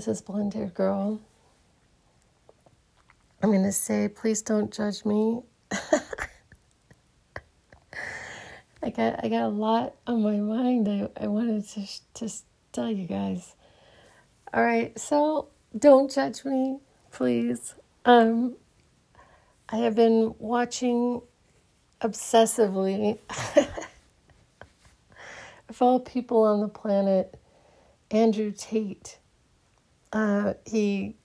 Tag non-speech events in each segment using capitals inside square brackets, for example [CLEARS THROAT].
this is blonde haired girl. I'm going to say, please don't judge me. [LAUGHS] I got I got a lot on my mind. I, I wanted to just tell you guys. All right, so don't judge me, please. Um, I have been watching obsessively [LAUGHS] of all people on the planet, Andrew Tate. Uh, he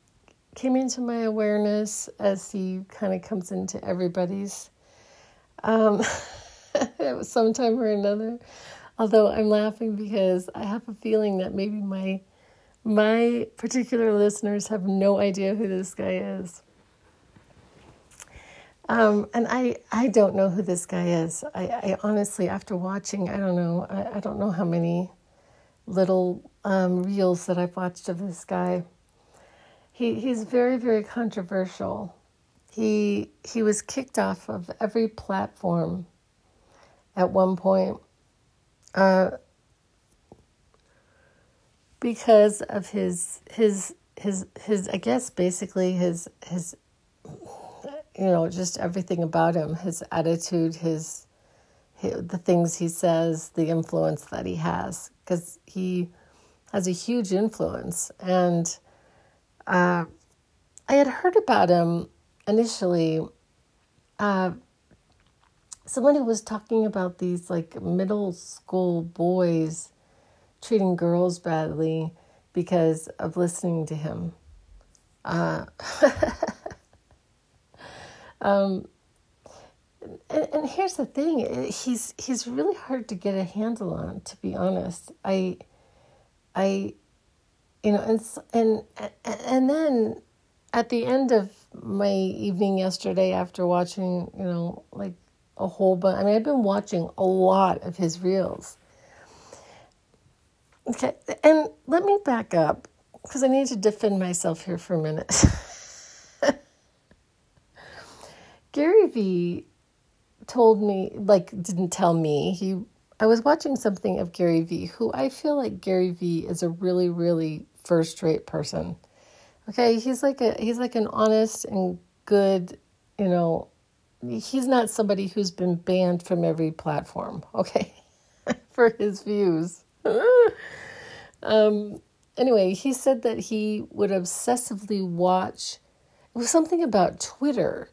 came into my awareness as he kind of comes into everybody's um, [LAUGHS] sometime or another. Although I'm laughing because I have a feeling that maybe my my particular listeners have no idea who this guy is. Um, and I, I don't know who this guy is. I, I honestly, after watching, I don't know, I, I don't know how many little um, reels that I've watched of this guy. He, he's very, very controversial. He, he was kicked off of every platform at one point uh, because of his, his, his, his, I guess basically his, his you know, just everything about him, his attitude, his, his the things he says, the influence that he has, because he has a huge influence. And uh, I had heard about him initially. Uh, somebody was talking about these like middle school boys treating girls badly because of listening to him. Uh, [LAUGHS] Um, and, and here's the thing: eh, he's he's really hard to get a handle on. To be honest, I, I, you know, and and and then at the end of my evening yesterday, after watching, you know, like a whole bunch. I mean, I've been watching a lot of his reels. Okay, and let me back up because I need to defend myself here for a minute. [LAUGHS] Gary Vee told me, like, didn't tell me. He, I was watching something of Gary Vee, who I feel like Gary Vee is a really, really first-rate person. Okay, he's like a he's like an honest and good, you know. He's not somebody who's been banned from every platform. [LAUGHS] Okay, for his views. [LAUGHS] um. Anyway, he said that he would obsessively watch. It was something about Twitter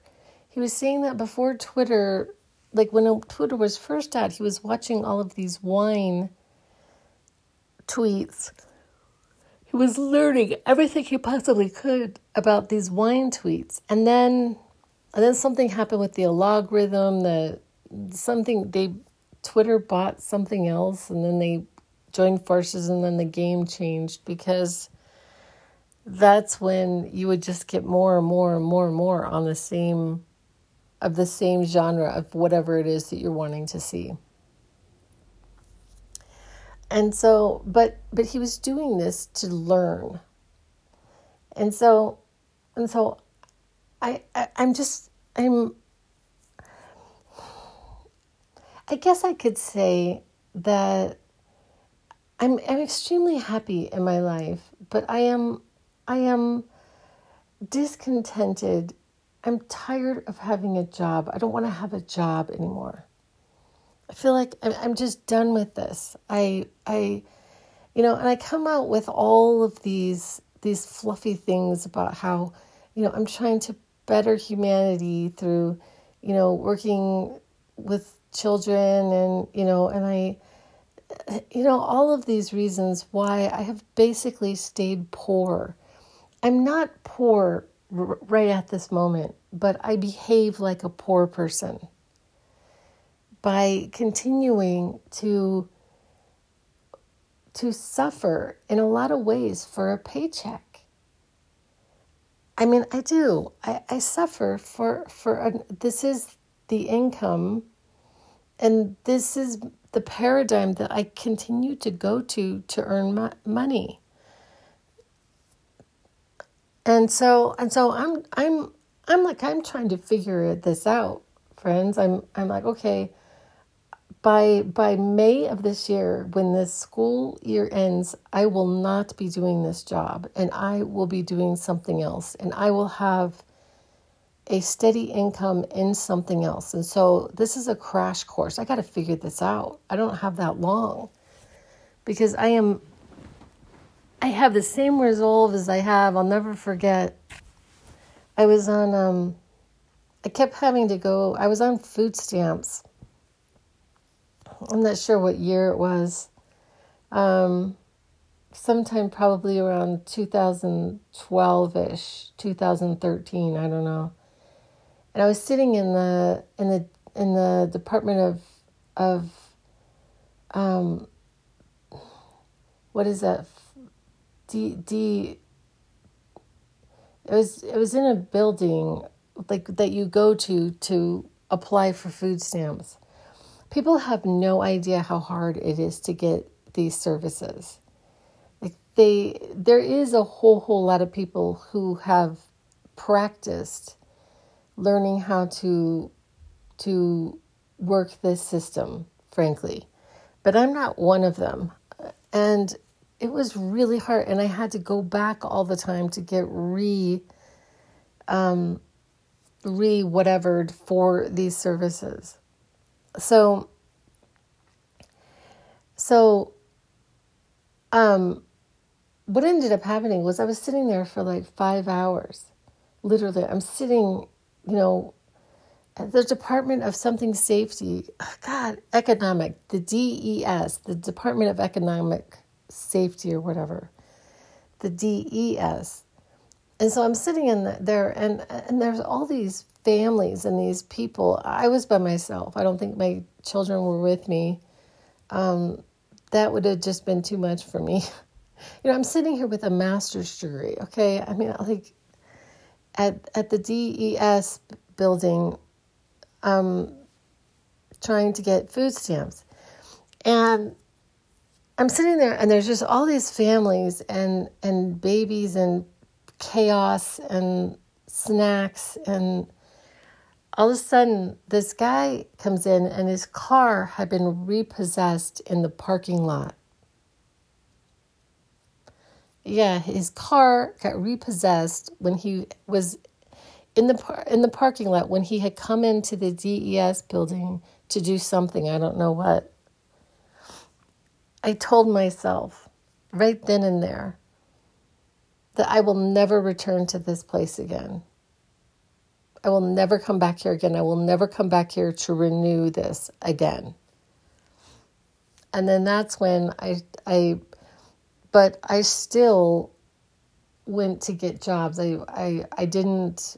he was saying that before Twitter, like when Twitter was first out, he was watching all of these wine tweets. He was learning everything he possibly could about these wine tweets. And then and then something happened with the algorithm, the something they Twitter bought something else and then they joined forces and then the game changed because that's when you would just get more and more and more and more on the same of the same genre of whatever it is that you're wanting to see. And so, but but he was doing this to learn. And so, and so, I, I I'm just I'm. I guess I could say that I'm I'm extremely happy in my life, but I am I am discontented I'm tired of having a job. I don't want to have a job anymore. I feel like I'm just done with this. I, I, you know, and I come out with all of these these fluffy things about how, you know, I'm trying to better humanity through, you know, working with children and you know, and I, you know, all of these reasons why I have basically stayed poor. I'm not poor right at this moment, but I behave like a poor person by continuing to to suffer in a lot of ways for a paycheck. I mean, I do. I, I suffer for for a, this is the income, and this is the paradigm that I continue to go to to earn my money and so and so i'm i'm i'm like i'm trying to figure this out friends i'm i'm like okay by by May of this year, when this school year ends, I will not be doing this job and I will be doing something else and I will have a steady income in something else. And so this is a crash course. I got to figure this out. I don't have that long because I am I have the same resolve as I have. I'll never forget. I was on um I kept having to go. I was on food stamps. I'm not sure what year it was. Um sometime probably around 2012ish, 2013, I don't know and I was sitting in the in the in the Department of of um what is that D D it was it was in a building like that you go to to apply for food stamps. People have no idea how hard it is to get these services. Like they there is a whole whole lot of people who have practiced learning how to to work this system, frankly. But I'm not one of them. And it was really hard and I had to go back all the time to get re um re whatevered for these services. So so um what ended up happening was I was sitting there for like 5 hours. Literally, I'm sitting you know, at the Department of Something Safety, God, economic, the DES, the Department of Economic Safety or whatever, the DES. And so I'm sitting in there, and and there's all these families and these people. I was by myself. I don't think my children were with me. Um, that would have just been too much for me. [LAUGHS] You know, I'm sitting here with a master's degree. Okay, I mean, like at at the DES building, um, trying to get food stamps, and I'm sitting there, and there's just all these families and and babies and chaos and snacks and all of a sudden this guy comes in and his car had been repossessed in the parking lot yeah, his car got repossessed when he was in the par- in the parking lot when he had come into the DES building to do something, I don't know what. I told myself right then and there that I will never return to this place again. I will never come back here again. I will never come back here to renew this again. And then that's when I I but I still went to get jobs. I, I, I didn't,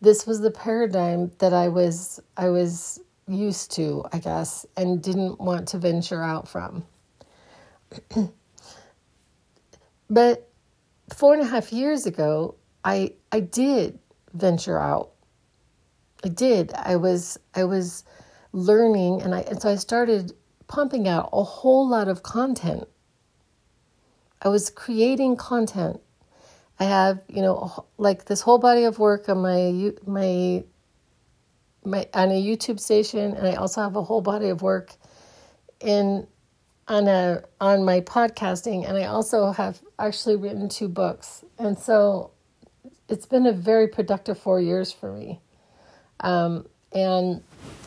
this was the paradigm that I was, I was used to, I guess, and didn't want to venture out from. [CLEARS THROAT] but four and a half years ago, I, I did venture out. I did. I was, I was learning and I, and so I started pumping out a whole lot of content I was creating content. I have, you know, like this whole body of work on my my my on a YouTube station, and I also have a whole body of work in on a on my podcasting, and I also have actually written two books, and so it's been a very productive four years for me. Um, and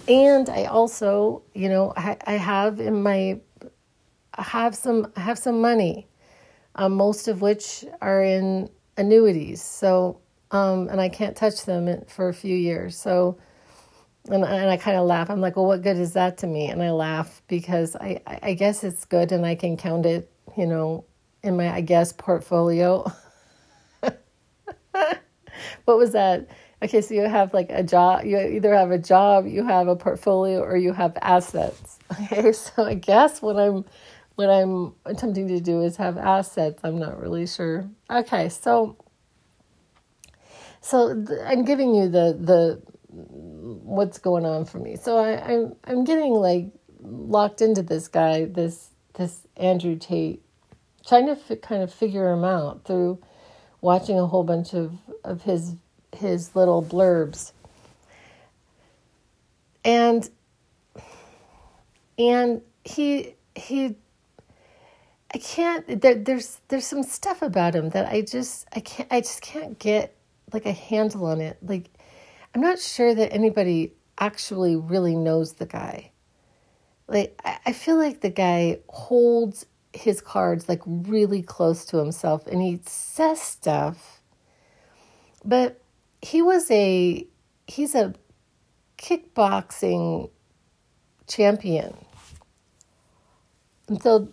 and I also, you know, I, I have in my I have some I have some money um, most of which are in annuities. So, um, and I can't touch them for a few years. So, and, and I kind of laugh. I'm like, well, what good is that to me? And I laugh because I, I guess it's good and I can count it, you know, in my, I guess, portfolio. [LAUGHS] what was that? Okay, so you have like a job, you either have a job, you have a portfolio, or you have assets. [LAUGHS] Okay, so I guess what I'm what I'm attempting to do is have assets. I'm not really sure. Okay, so so th- I'm giving you the the what's going on for me. So I, I'm I'm getting like locked into this guy, this this Andrew Tate, trying to fi- kind of figure him out through watching a whole bunch of of his his little blurbs. And and he he I can't there, there's there's some stuff about him that I just I can't I just can't get like a handle on it. Like I'm not sure that anybody actually really knows the guy. Like I, feel like the guy holds his cards like really close to himself and he says stuff. But he was a he's a kickboxing champion. And so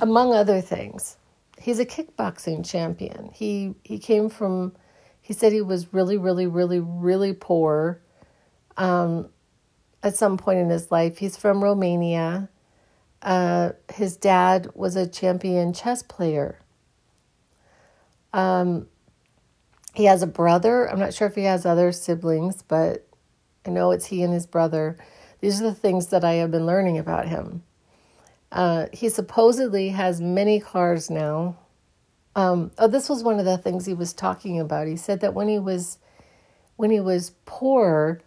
among other things he's a kickboxing champion. He he came from he said he was really really really really poor um, at some point in his life he's from romania uh, his dad was a champion chess player. Um, he has a brother. I'm not sure if he has other siblings, but I know it's he and his brother. These are the things that I have been learning about him. Uh, he supposedly has many cars now. Um, oh, this was one of the things he was talking about. He said that when he was when he was poor,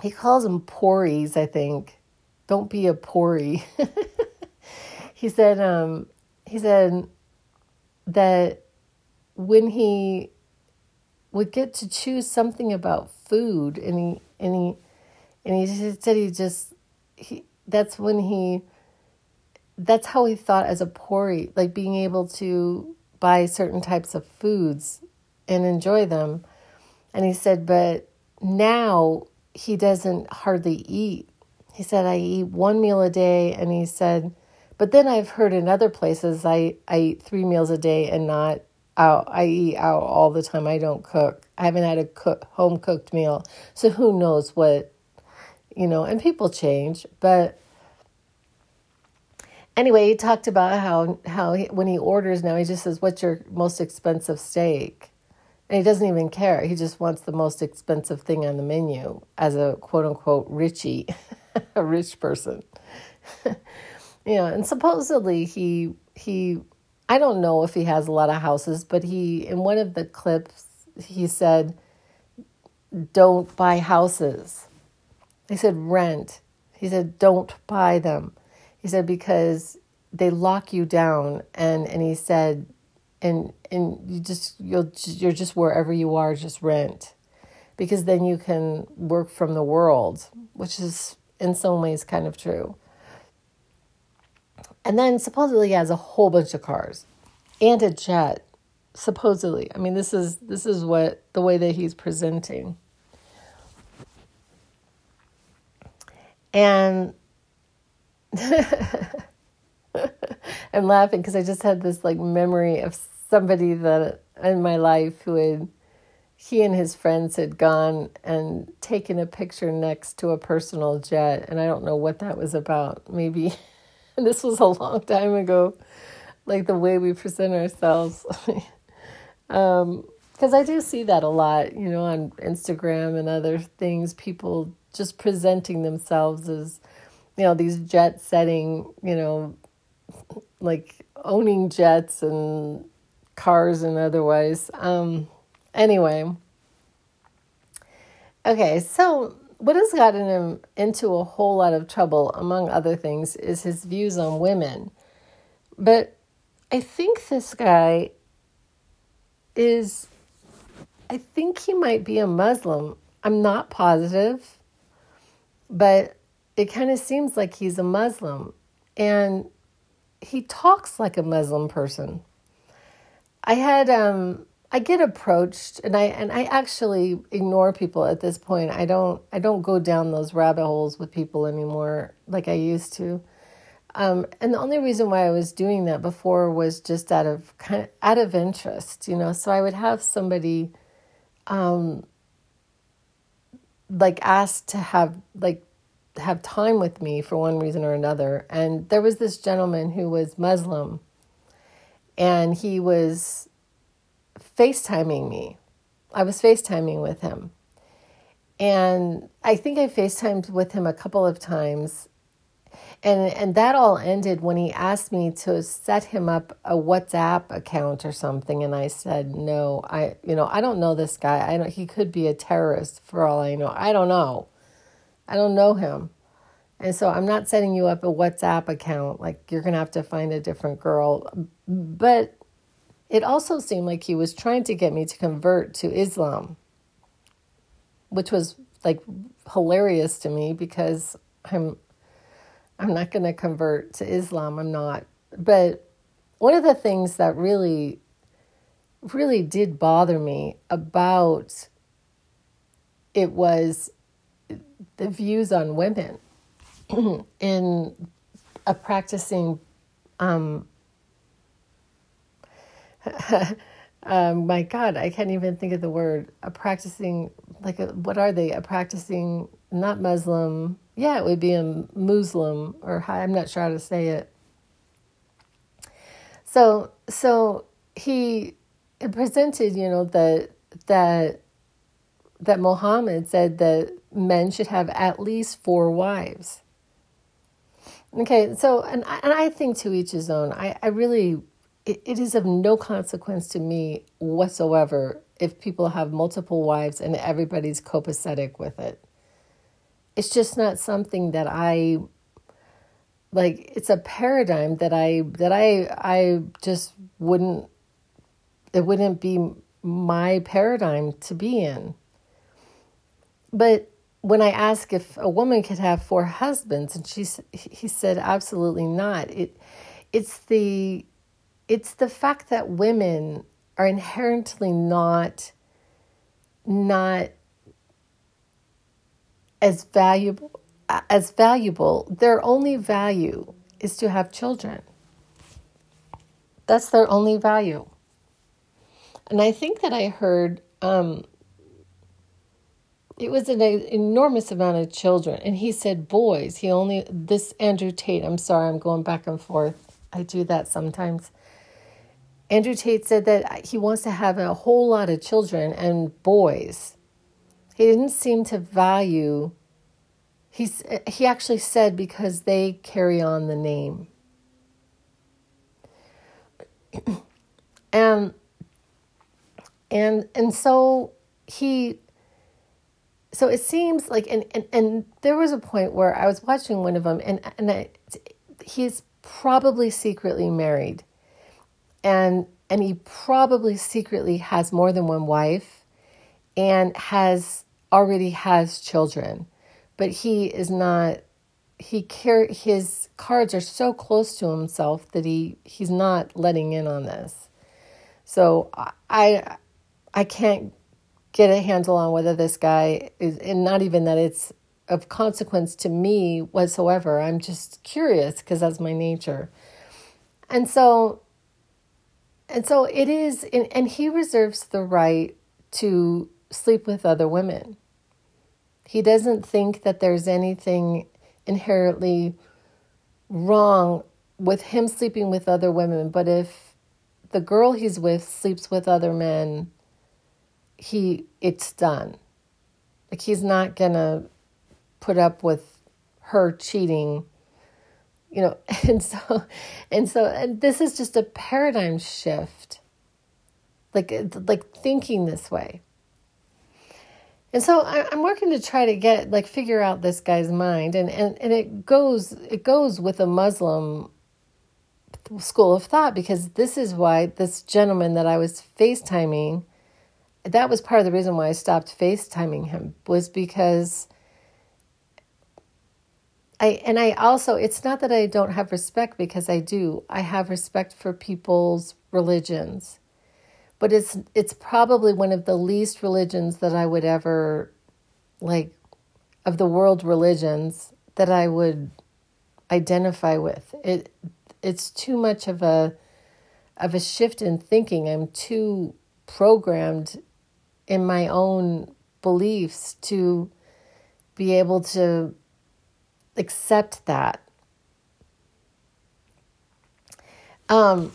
he calls them pories, I think don't be a pori. [LAUGHS] he said, um, he said that when he would get to choose something about food, and he and he and he said he just he that's when he that's how he thought as a pori, like being able to buy certain types of foods and enjoy them. And he said, but now he doesn't hardly eat he said, I eat one meal a day. And he said, but then I've heard in other places I, I eat three meals a day and not out. I eat out all the time. I don't cook. I haven't had a cook, home cooked meal. So who knows what, you know, and people change. But anyway, he talked about how, how he, when he orders now, he just says, What's your most expensive steak? And he doesn't even care. He just wants the most expensive thing on the menu as a quote unquote richie. [LAUGHS] a rich person. [LAUGHS] you know, and supposedly he he I don't know if he has a lot of houses, but he in one of the clips he said don't buy houses. He said rent. He said don't buy them. He said because they lock you down and and he said and and you just you'll you're just wherever you are just rent because then you can work from the world which is in some ways kind of true. And then supposedly he has a whole bunch of cars and a jet. Supposedly. I mean this is this is what the way that he's presenting. And I'm laughing because I just had this like memory of somebody that in my life who had he and his friends had gone and taken a picture next to a personal jet and i don't know what that was about. Maybe [LAUGHS] this was a long time ago like the way we present ourselves. [LAUGHS] Um because i do see that a lot you know on instagram and other things people just presenting themselves as you know these jet setting you know like owning jets and cars and otherwise um Anyway. Okay, so what has gotten him into a whole lot of trouble, among other things, is his views on women. But I think this guy is, I think he might be a Muslim. I'm not positive, but it kind of seems like he's a Muslim. And he talks like a Muslim person. I had um, I get approached and I and I actually ignore people at this point. I don't I don't go down those rabbit holes with people anymore like I used to. Um, and the only reason why I was doing that before was just out of kind of out of interest, you know. So I would have somebody um, like asked to have like have time with me for one reason or another. And there was this gentleman who was Muslim and he was FaceTiming me. I was FaceTiming with him. And I think I FaceTimed with him a couple of times. And and that all ended when he asked me to set him up a WhatsApp account or something and I said, "No, I you know, I don't know this guy. I know he could be a terrorist for all I know. I don't know. I don't know him." And so I'm not setting you up a WhatsApp account. Like you're going to have to find a different girl. But it also seemed like he was trying to get me to convert to Islam, which was like hilarious to me because I'm I'm not going to convert to Islam. I'm not. But one of the things that really really did bother me about it was the views on women [CLEARS THROAT] in a practicing um, [LAUGHS] um, my god i can't even think of the word a practicing like a, what are they? A practicing not muslim. Yeah it would be a muslim or i'm not sure how to say it. So so he presented you know that that that Muhammad said that men should have at least four wives. Okay, so, and, and I think to each his own. I, I really, it, it is of no consequence to me whatsoever if people have multiple wives and everybody's copacetic with it. It's just not something that I like it's a paradigm that I that I I just wouldn't it wouldn't be my paradigm to be in. But when I asked if a woman could have four husbands, and she he said absolutely not. It it's the it's the fact that women are inherently not not as valuable as valuable. Their only value is to have children. That's their only value. And I think that I heard um, it was an enormous amount of children. And he said boys he only this andrew tate i'm sorry i'm going back and forth. I do that sometimes. Andrew tate said that he wants to have a whole lot of children and boys. He didn't seem to value he's he actually said because they carry on the name. [CLEARS THROAT] And and and so he so it seems like and, and and there was a point where I was watching one of them and and I, he's probably secretly married. And and he probably secretly has more than one wife and has already has children. But he is not he care his cards are so close to himself that he he's not letting in on this. So i i can't get a handle on whether this guy is, and not even that it's of consequence to me whatsoever. I'm just curious because that's my nature. And so, and so it is, and, and he reserves the right to sleep with other women. He doesn't think that there's anything inherently wrong with him sleeping with other women, but if the girl he's with sleeps with other men, he it's done. Like he's not gonna put up with her cheating, you know, [LAUGHS] and so and so and this is just a paradigm shift. Like uh, like thinking this way. And so I, am working to try to get like figure out this guy's mind, and, and and it goes it goes with a Muslim school of thought because this is why this gentleman that I was FaceTiming that was part of the reason why I stopped FaceTiming him was because I and I also it's not that I don't have respect because I do. I have respect for people's religions. But it's it's probably one of the least religions that I would ever like of the world religions that I would identify with. It it's too much of a of a shift in thinking. I'm too programmed in my own beliefs to be able to accept that. Um,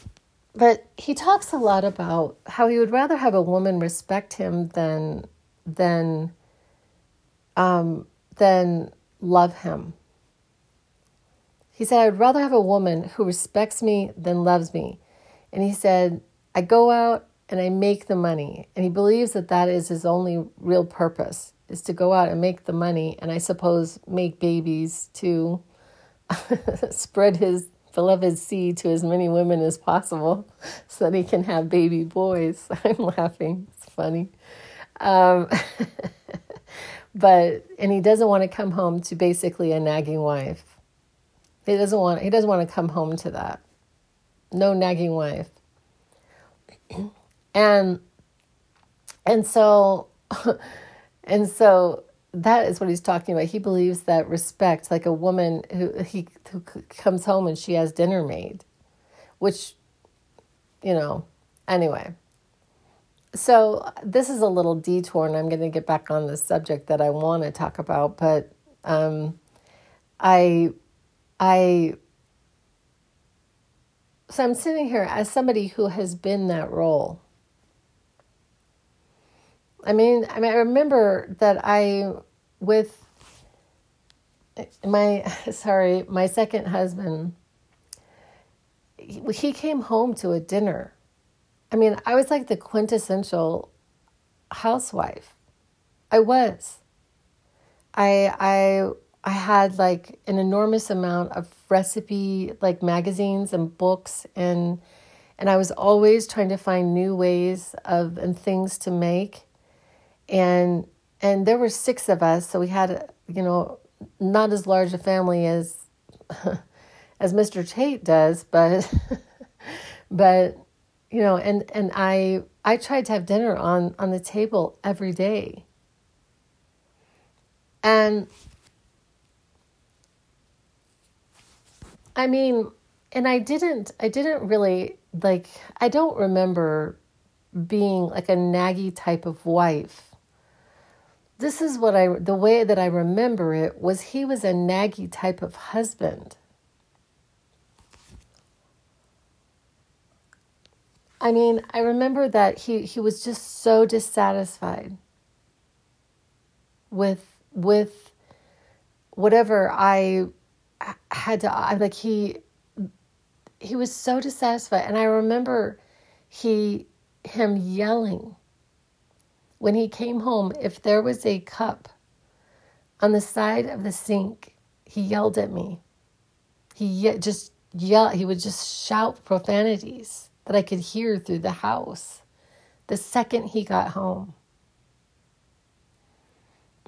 but he talks a lot about how he would rather have a woman respect him than than um, than love him. He said, I'd rather have a woman who respects me than loves me. And he said, I go out and I make the money. And he believes that that is his only real purpose is to go out and make the money and I suppose make babies to [LAUGHS] spread his beloved seed to as many women as possible [LAUGHS] so that he can have baby boys. [LAUGHS] I'm laughing. It's funny. Um, but and he doesn't want to come home to basically a nagging wife. He doesn't want he doesn't want to come home to that. No nagging wife. [CLEARS THROAT] and and so [LAUGHS] and so that is what he's talking about. He believes that respect, like a woman who he who comes home and she has dinner made, which, you know, anyway. So this is a little detour, and I'm going to get back on the subject that I want to talk about. But um, I, I, so I'm sitting here as somebody who has been that role I mean, I mean, I remember that I, with my, [LAUGHS] sorry, my second husband, he, came home to a dinner. I mean, I was like the quintessential housewife. I was. I, I, I had like an enormous amount of recipe like magazines and books and and I was always trying to find new ways of and things to make and and there were six of us, so we had you know not as large a family as [LAUGHS] as Mr. Tate does, but [LAUGHS] but you know, and and I I tried to have dinner on on the table every day, and I mean, and I didn't I didn't really like I don't remember being like a naggy type of wife this is what I, the way that I remember it was he was a naggy type of husband. I mean, I remember that he, he was just so dissatisfied with, with whatever I had to, I, like he, he was so dissatisfied. And I remember he, him yelling when he came home, if there was a cup on the side of the sink, he yelled at me. He just yelled, he would just shout profanities that I could hear through the house the second he got home.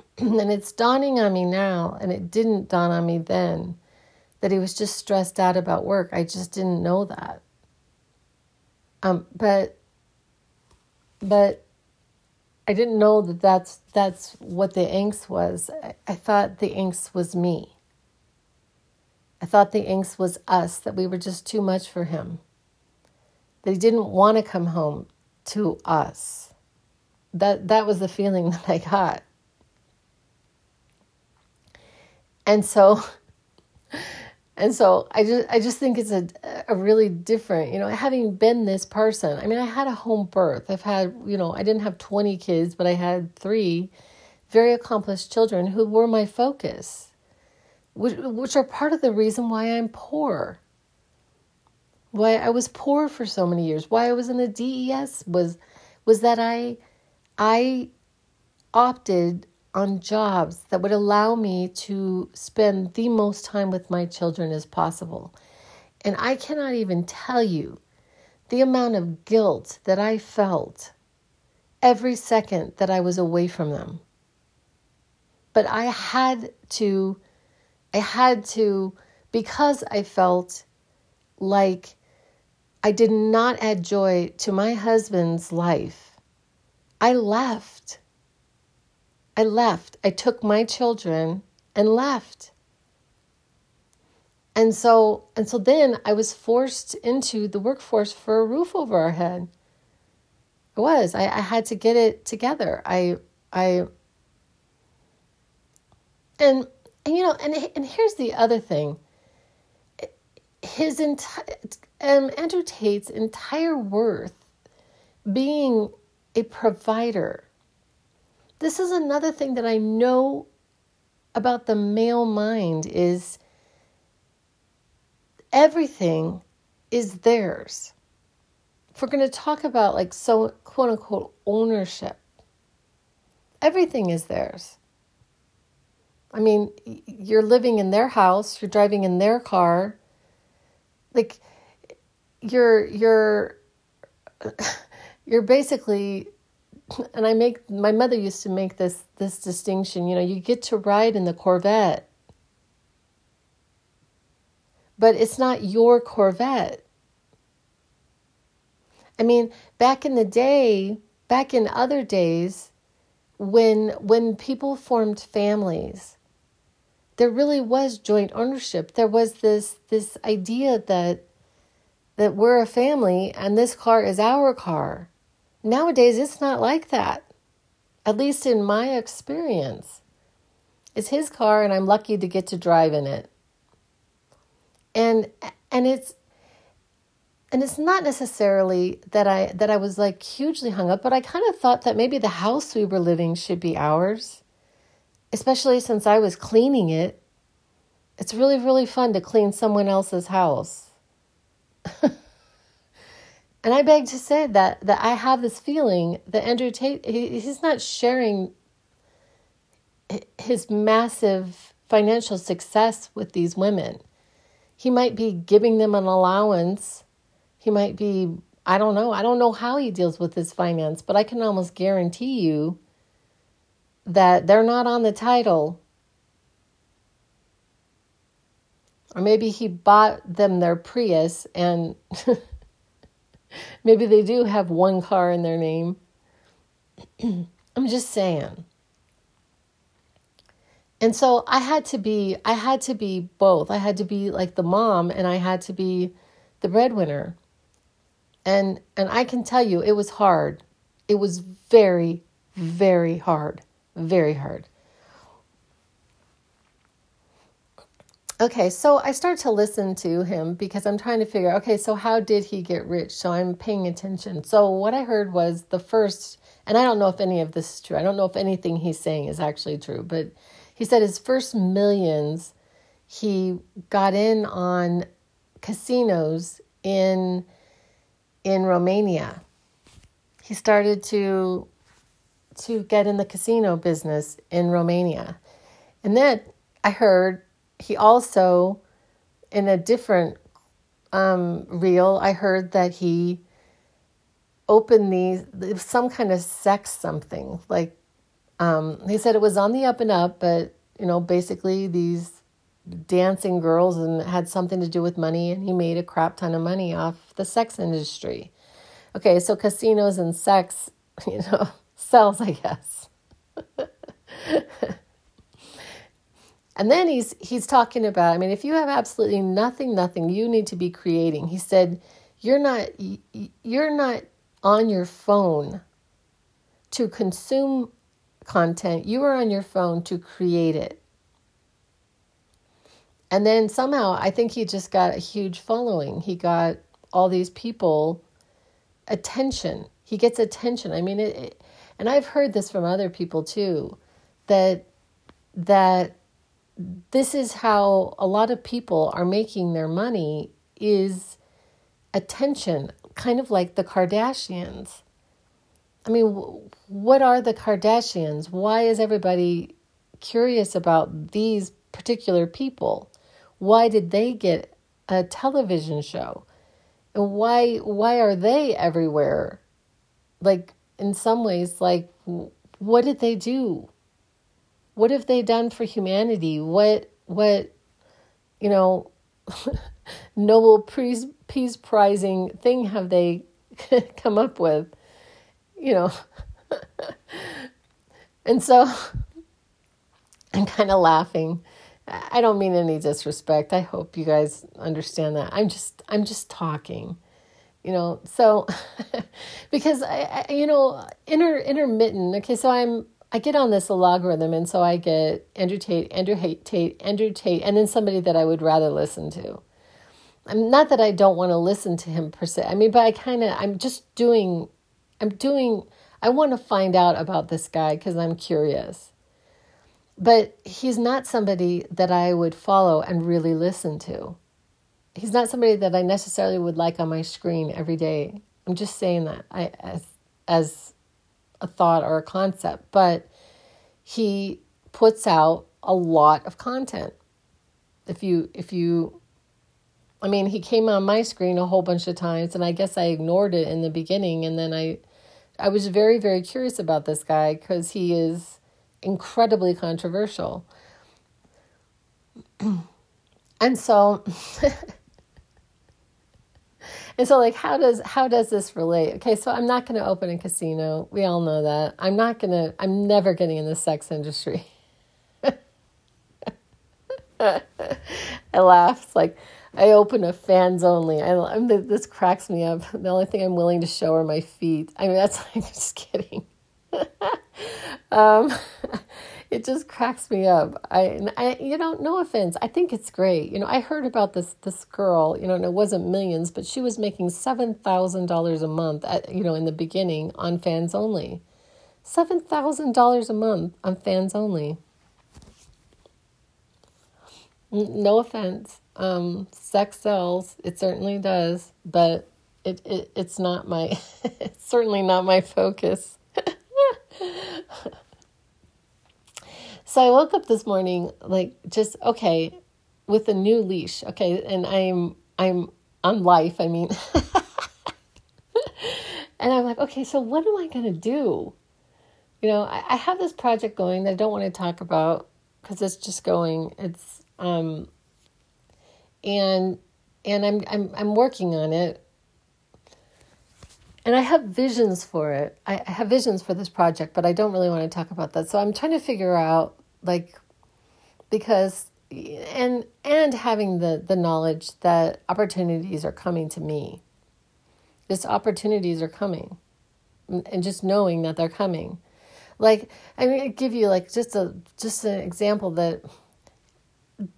[CLEARS THROAT] and it's dawning on me now, and it didn't dawn on me then, that he was just stressed out about work. I just didn't know that. Um, but, but I didn't know that that's that's what the angst was. I, I thought the angst was me. I thought the angst was us that we were just too much for him. That he didn't want to come home to us. That that was the feeling [LAUGHS] that I got. And so [LAUGHS] and so I just I just think it's a a really different, you know, having been this person. I mean, I had a home birth. I've had, you know, I didn't have 20 kids, but I had 3 very accomplished children who were my focus. Which, which are part of the reason why I'm poor. Why I was poor for so many years. Why I was in the DES was was that I I opted on jobs that would allow me to spend the most time with my children as possible. And I cannot even tell you the amount of guilt that I felt every second that I was away from them. But I had to, I had to, because I felt like I did not add joy to my husband's life, I left. I left. I took my children and left. And so and so then I was forced into the workforce for a roof over our head. It was. I, I had to get it together. I I and and you know and and here's the other thing. His entire um, Andrew Tate's entire worth being a provider this is another thing that I know about the male mind is everything is theirs. If we're going to talk about like so quote unquote ownership, Everything is theirs. I mean, you're living in their house, you're driving in their car. Like you're you're [LAUGHS] you're basically and I make my mother used to make this this distinction, you know, you get to ride in the Corvette. But it's not your Corvette. I mean, back in the day, back in other days, when when people formed families, there really was joint ownership. There was this this idea that that we're a family and this car is our car. Nowadays it's not like that. At least in my experience. It's his car and I'm lucky to get to drive in it. And and it's and it's not necessarily that I that I was like hugely hung up, but I kind of thought that maybe the house we were living should be ours, especially since I was cleaning it. It's really really fun to clean someone else's house. [LAUGHS] and I beg to say that that I have this feeling that Andrew Tate he, he's not sharing his massive financial success with these women. He might be giving them an allowance he might be, I don't know. I don't know how he deals with his finance, but I can almost guarantee you that they're not on the title. Or maybe he bought them their Prius and [LAUGHS] maybe they do have one car in their name. [CLEARS THROAT] I'm just saying. And so I had to be I had to be both. I had to be like the mom and I had to be the breadwinner and and I can tell you it was hard. It was very very hard. Very hard. Okay, so I start to listen to him because I'm trying to figure okay, so how did he get rich? So I'm paying attention. So what I heard was the first and I don't know if any of this is true. I don't know if anything he's saying is actually true, but he said his first millions he got in on casinos in in Romania. He started to to get in the casino business in Romania. And then I heard he also in a different um, reel, I heard that he opened these some kind of sex something like um, he said it was on the up and up, but you know basically these dancing girls and had something to do with money and he made a crap ton of money off the sex industry. Okay, so casinos and sex, [LAUGHS] you know, sells, I guess. [LAUGHS] and then he's he's talking about, I mean, if you have absolutely nothing nothing you need to be creating. He said, you're not you're not on your phone to consume content. You are on your phone to create it. And then somehow I think he just got a huge following. He got all these people attention. He gets attention. I mean it, it and I've heard this from other people too that that this is how a lot of people are making their money is attention, kind of like the Kardashians. I mean, what are the Kardashians? Why is everybody curious about these particular people? why did they get a television show? And why why are they everywhere? Like in some ways like what did they do? What have they done for humanity? What what you know [LAUGHS] Nobel peace, peace prizing thing have they [LAUGHS] come up with? You know. [LAUGHS] and so I'm kind of laughing I don't mean any disrespect. I hope you guys understand that. I'm just I'm just talking. You know, so because I, I you know, inter, intermittent. Okay, so I'm I get on this logarithm and so I get Andrew Tate, Andrew Tate, Andrew Tate, and then somebody that I would rather listen to. I'm not that I don't want to listen to him per se. I mean, but I kind of I'm just doing I'm doing I want to find out about this guy cuz I'm curious. But he's not somebody that I would follow and really listen to. He's not somebody that I necessarily would like on my screen every day. I'm just saying that I, as as a thought or a concept, but he puts out a lot of content. If you if you I mean, he came on my screen a whole bunch of times and I guess I ignored it in the beginning and then I I was very very curious about this guy cuz he is incredibly controversial. [CLEARS THROAT] and so [LAUGHS] and so like how does how does this relate? Okay so i'm not going to open a casino. We all know that. I'm not going to i'm never getting in the sex industry. [LAUGHS] I laughed like i open a fans only. I, I'm, this cracks me up. The only thing i'm willing to show are my feet. I mean that's [LAUGHS] i'm just kidding. [LAUGHS] Um it just cracks me up. I, I, you know, no offense. I think it's great. You know, I heard about this this girl. You know, and it wasn't millions, but she was making seven thousand dollars a month. At you know, in the beginning on fans only, seven thousand dollars a month on fans only. No offense. Um, sex sells. It certainly does, but it, it it's not my. [LAUGHS] it's certainly not my focus. [LAUGHS] So I woke up this morning like just okay with a new leash. Okay, and I'm I'm on life, I mean. [LAUGHS] and I'm like, okay, so what am I going to do? You know, I, I, have this project going that I don't want to talk about because it's just going. It's um and and I'm I'm I'm working on it. And I have visions for it. I have visions for this project, but I don't really want to talk about that. So I'm trying to figure out like because and and having the the knowledge that opportunities are coming to me. Just opportunities are coming mm, and just knowing that they're coming. Like i'm going to give you like just a just an example that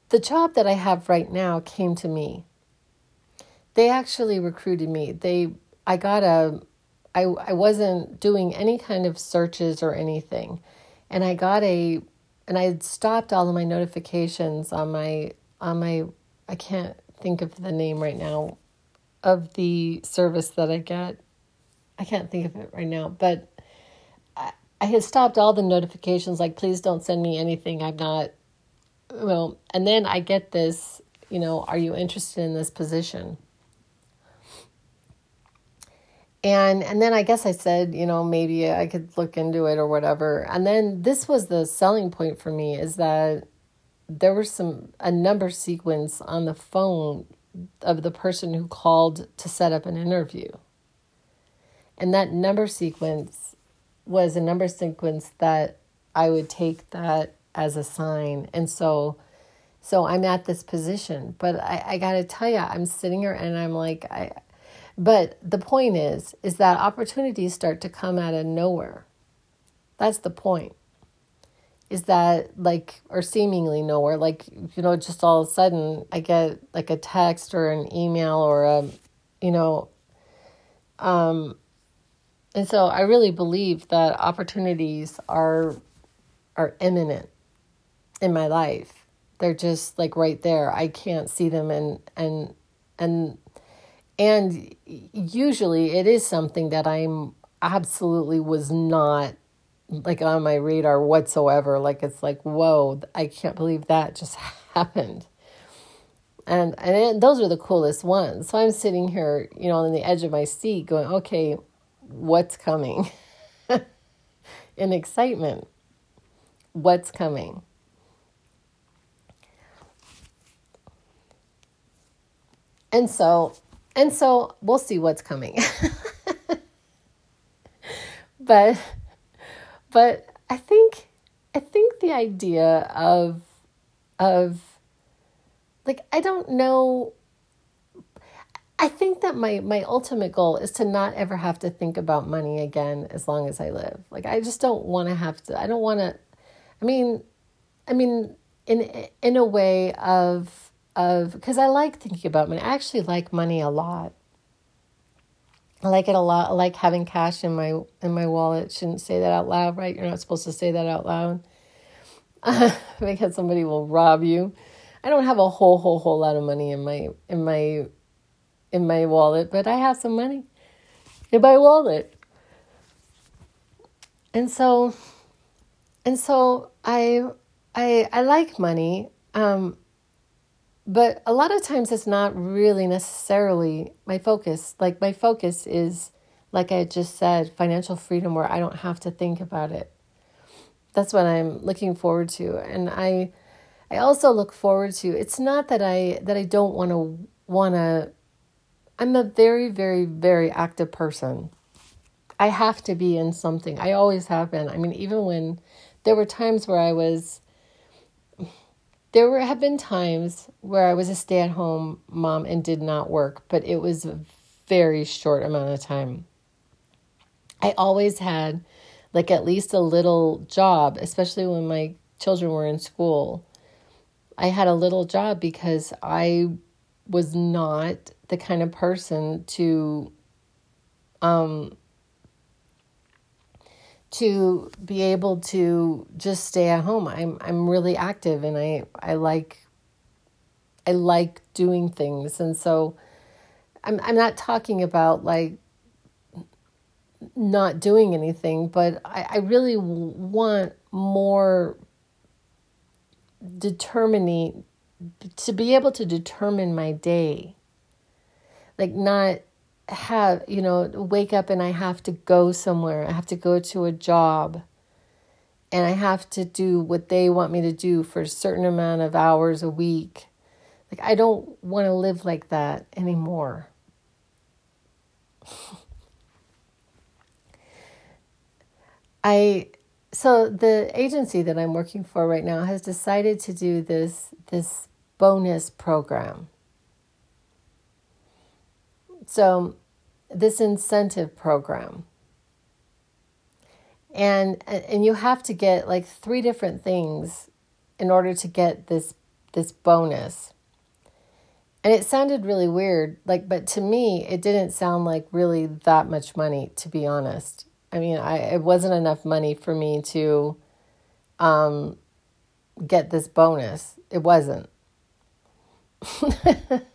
the job that i have right now came to me. They actually recruited me. They i got a i i wasn't doing any kind of searches or anything. And i got a and I had stopped all of my notifications on my on my I can't think of the name right now of the service that I get. I can't think of it right now, but I, I had stopped all the notifications like please don't send me anything. I'm not well, and then I get this, you know, are you interested in this position? And and then i guess i said you know maybe i could look into it or whatever. And then this was the selling point for me is that there was some a number sequence on the phone of the person who called to set up an interview. And that number sequence was a number sequence that i would take that as a sign. And so so i'm at this position but i, I gotta tell you i'm sitting here and i'm like i but the point is, is that opportunities start to come out of nowhere. That's the point. Is that like, or seemingly nowhere, like, you know, just all of a sudden I get like a text or an email or a, you know, um, and so I really believe that opportunities are are imminent in my life. They're just like right there. I can't see them and and and and usually it is something that I'm absolutely was not like on my radar whatsoever. Like it's like, whoa, I can't believe that just [LAUGHS] happened. And and those are the coolest ones. So I'm sitting here, you know, on the edge of my seat going, okay, what's coming? [LAUGHS] In excitement. What's coming? And so and so we'll see what's coming. [LAUGHS] but but I think I think the idea of of like I don't know I think that my my ultimate goal is to not ever have to think about money again as long as I live. Like I just don't want to have to I don't want to I mean I mean in in a way of of because I like thinking about money. I actually like money a lot. I like it a lot. I like having cash in my in my wallet. Shouldn't say that out loud, right? You're not supposed to say that out loud [LAUGHS] because somebody will rob you. I don't have a whole whole whole lot of money in my in my in my wallet, but I have some money in my wallet. And so and so I I I like money. Um, but a lot of times it's not really necessarily my focus. Like my focus is like I just said, financial freedom where I don't have to think about it. That's what I'm looking forward to. And I I also look forward to it's not that I that I don't want to want to I'm a very very very active person. I have to be in something. I always have been. I mean even when there were times where I was there were have been times where I was a stay-at-home mom and did not work, but it was a very short amount of time. I always had like at least a little job, especially when my children were in school. I had a little job because I was not the kind of person to um to be able to just stay at home. I'm I'm really active and I I like I like doing things and so I'm I'm not talking about like not doing anything, but I, I really want more determining to be able to determine my day. Like not have, you know, wake up and I have to go somewhere. I have to go to a job and I have to do what they want me to do for a certain amount of hours a week. Like, I don't want to live like that anymore. [LAUGHS] I so the agency that I'm working for right now has decided to do this this bonus program. So, this incentive program. And and you have to get like three different things in order to get this this bonus. And it sounded really weird, like but to me it didn't sound like really that much money to be honest. I mean, I it wasn't enough money for me to um get this bonus. It wasn't. [LAUGHS]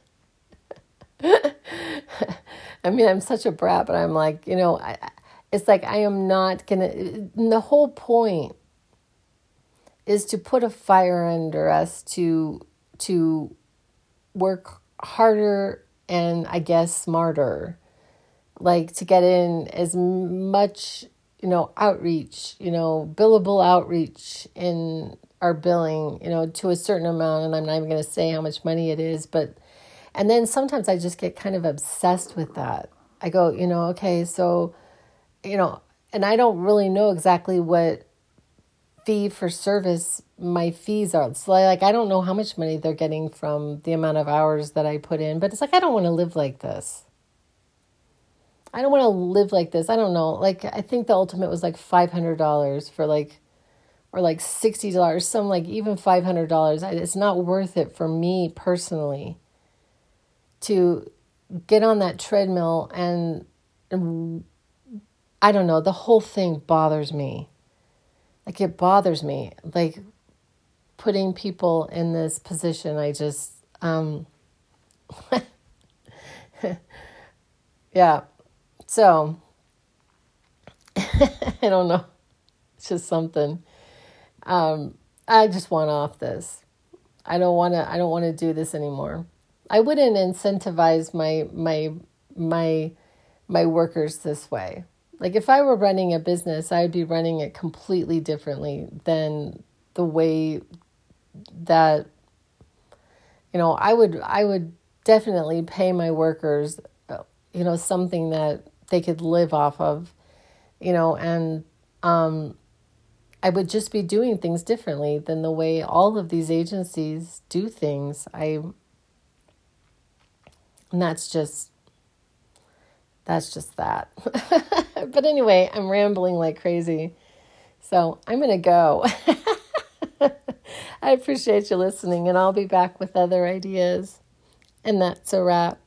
I mean, I'm such a brat, but I'm like, you know, I, it's like I am not gonna. The whole point is to put a fire under us to to work harder and I guess smarter, like to get in as much you know outreach, you know, billable outreach in our billing, you know, to a certain amount, and I'm not even going to say how much money it is, but and then sometimes I just get kind of obsessed with that. I go, you know, okay, so, you know, and I don't really know exactly what fee for service my fees are. So like I don't know how much money they're getting from the amount of hours that I put in, but it's like I don't want to live like this. I don't want to live like this. I don't know. Like I think the ultimate was like $500 for like or like $60, some like even $500. It's not worth it for me personally to get on that treadmill and, I don't know, the whole thing bothers me. Like it bothers me. Like putting people in this position, I just um [LAUGHS] yeah. So [LAUGHS] I don't know. It's just something. Um I just want off this. I don't want to I don't want to do this anymore. I wouldn't incentivize my my my my workers this way. Like if I were running a business, I'd be running it completely differently than the way that you know, I would I would definitely pay my workers you know something that they could live off of, you know, and um I would just be doing things differently than the way all of these agencies do things. I and that's just that's just that. [LAUGHS] but anyway, I'm rambling like crazy. So I'm going to go. [LAUGHS] I appreciate you listening, and I'll be back with other ideas. And that's a wrap.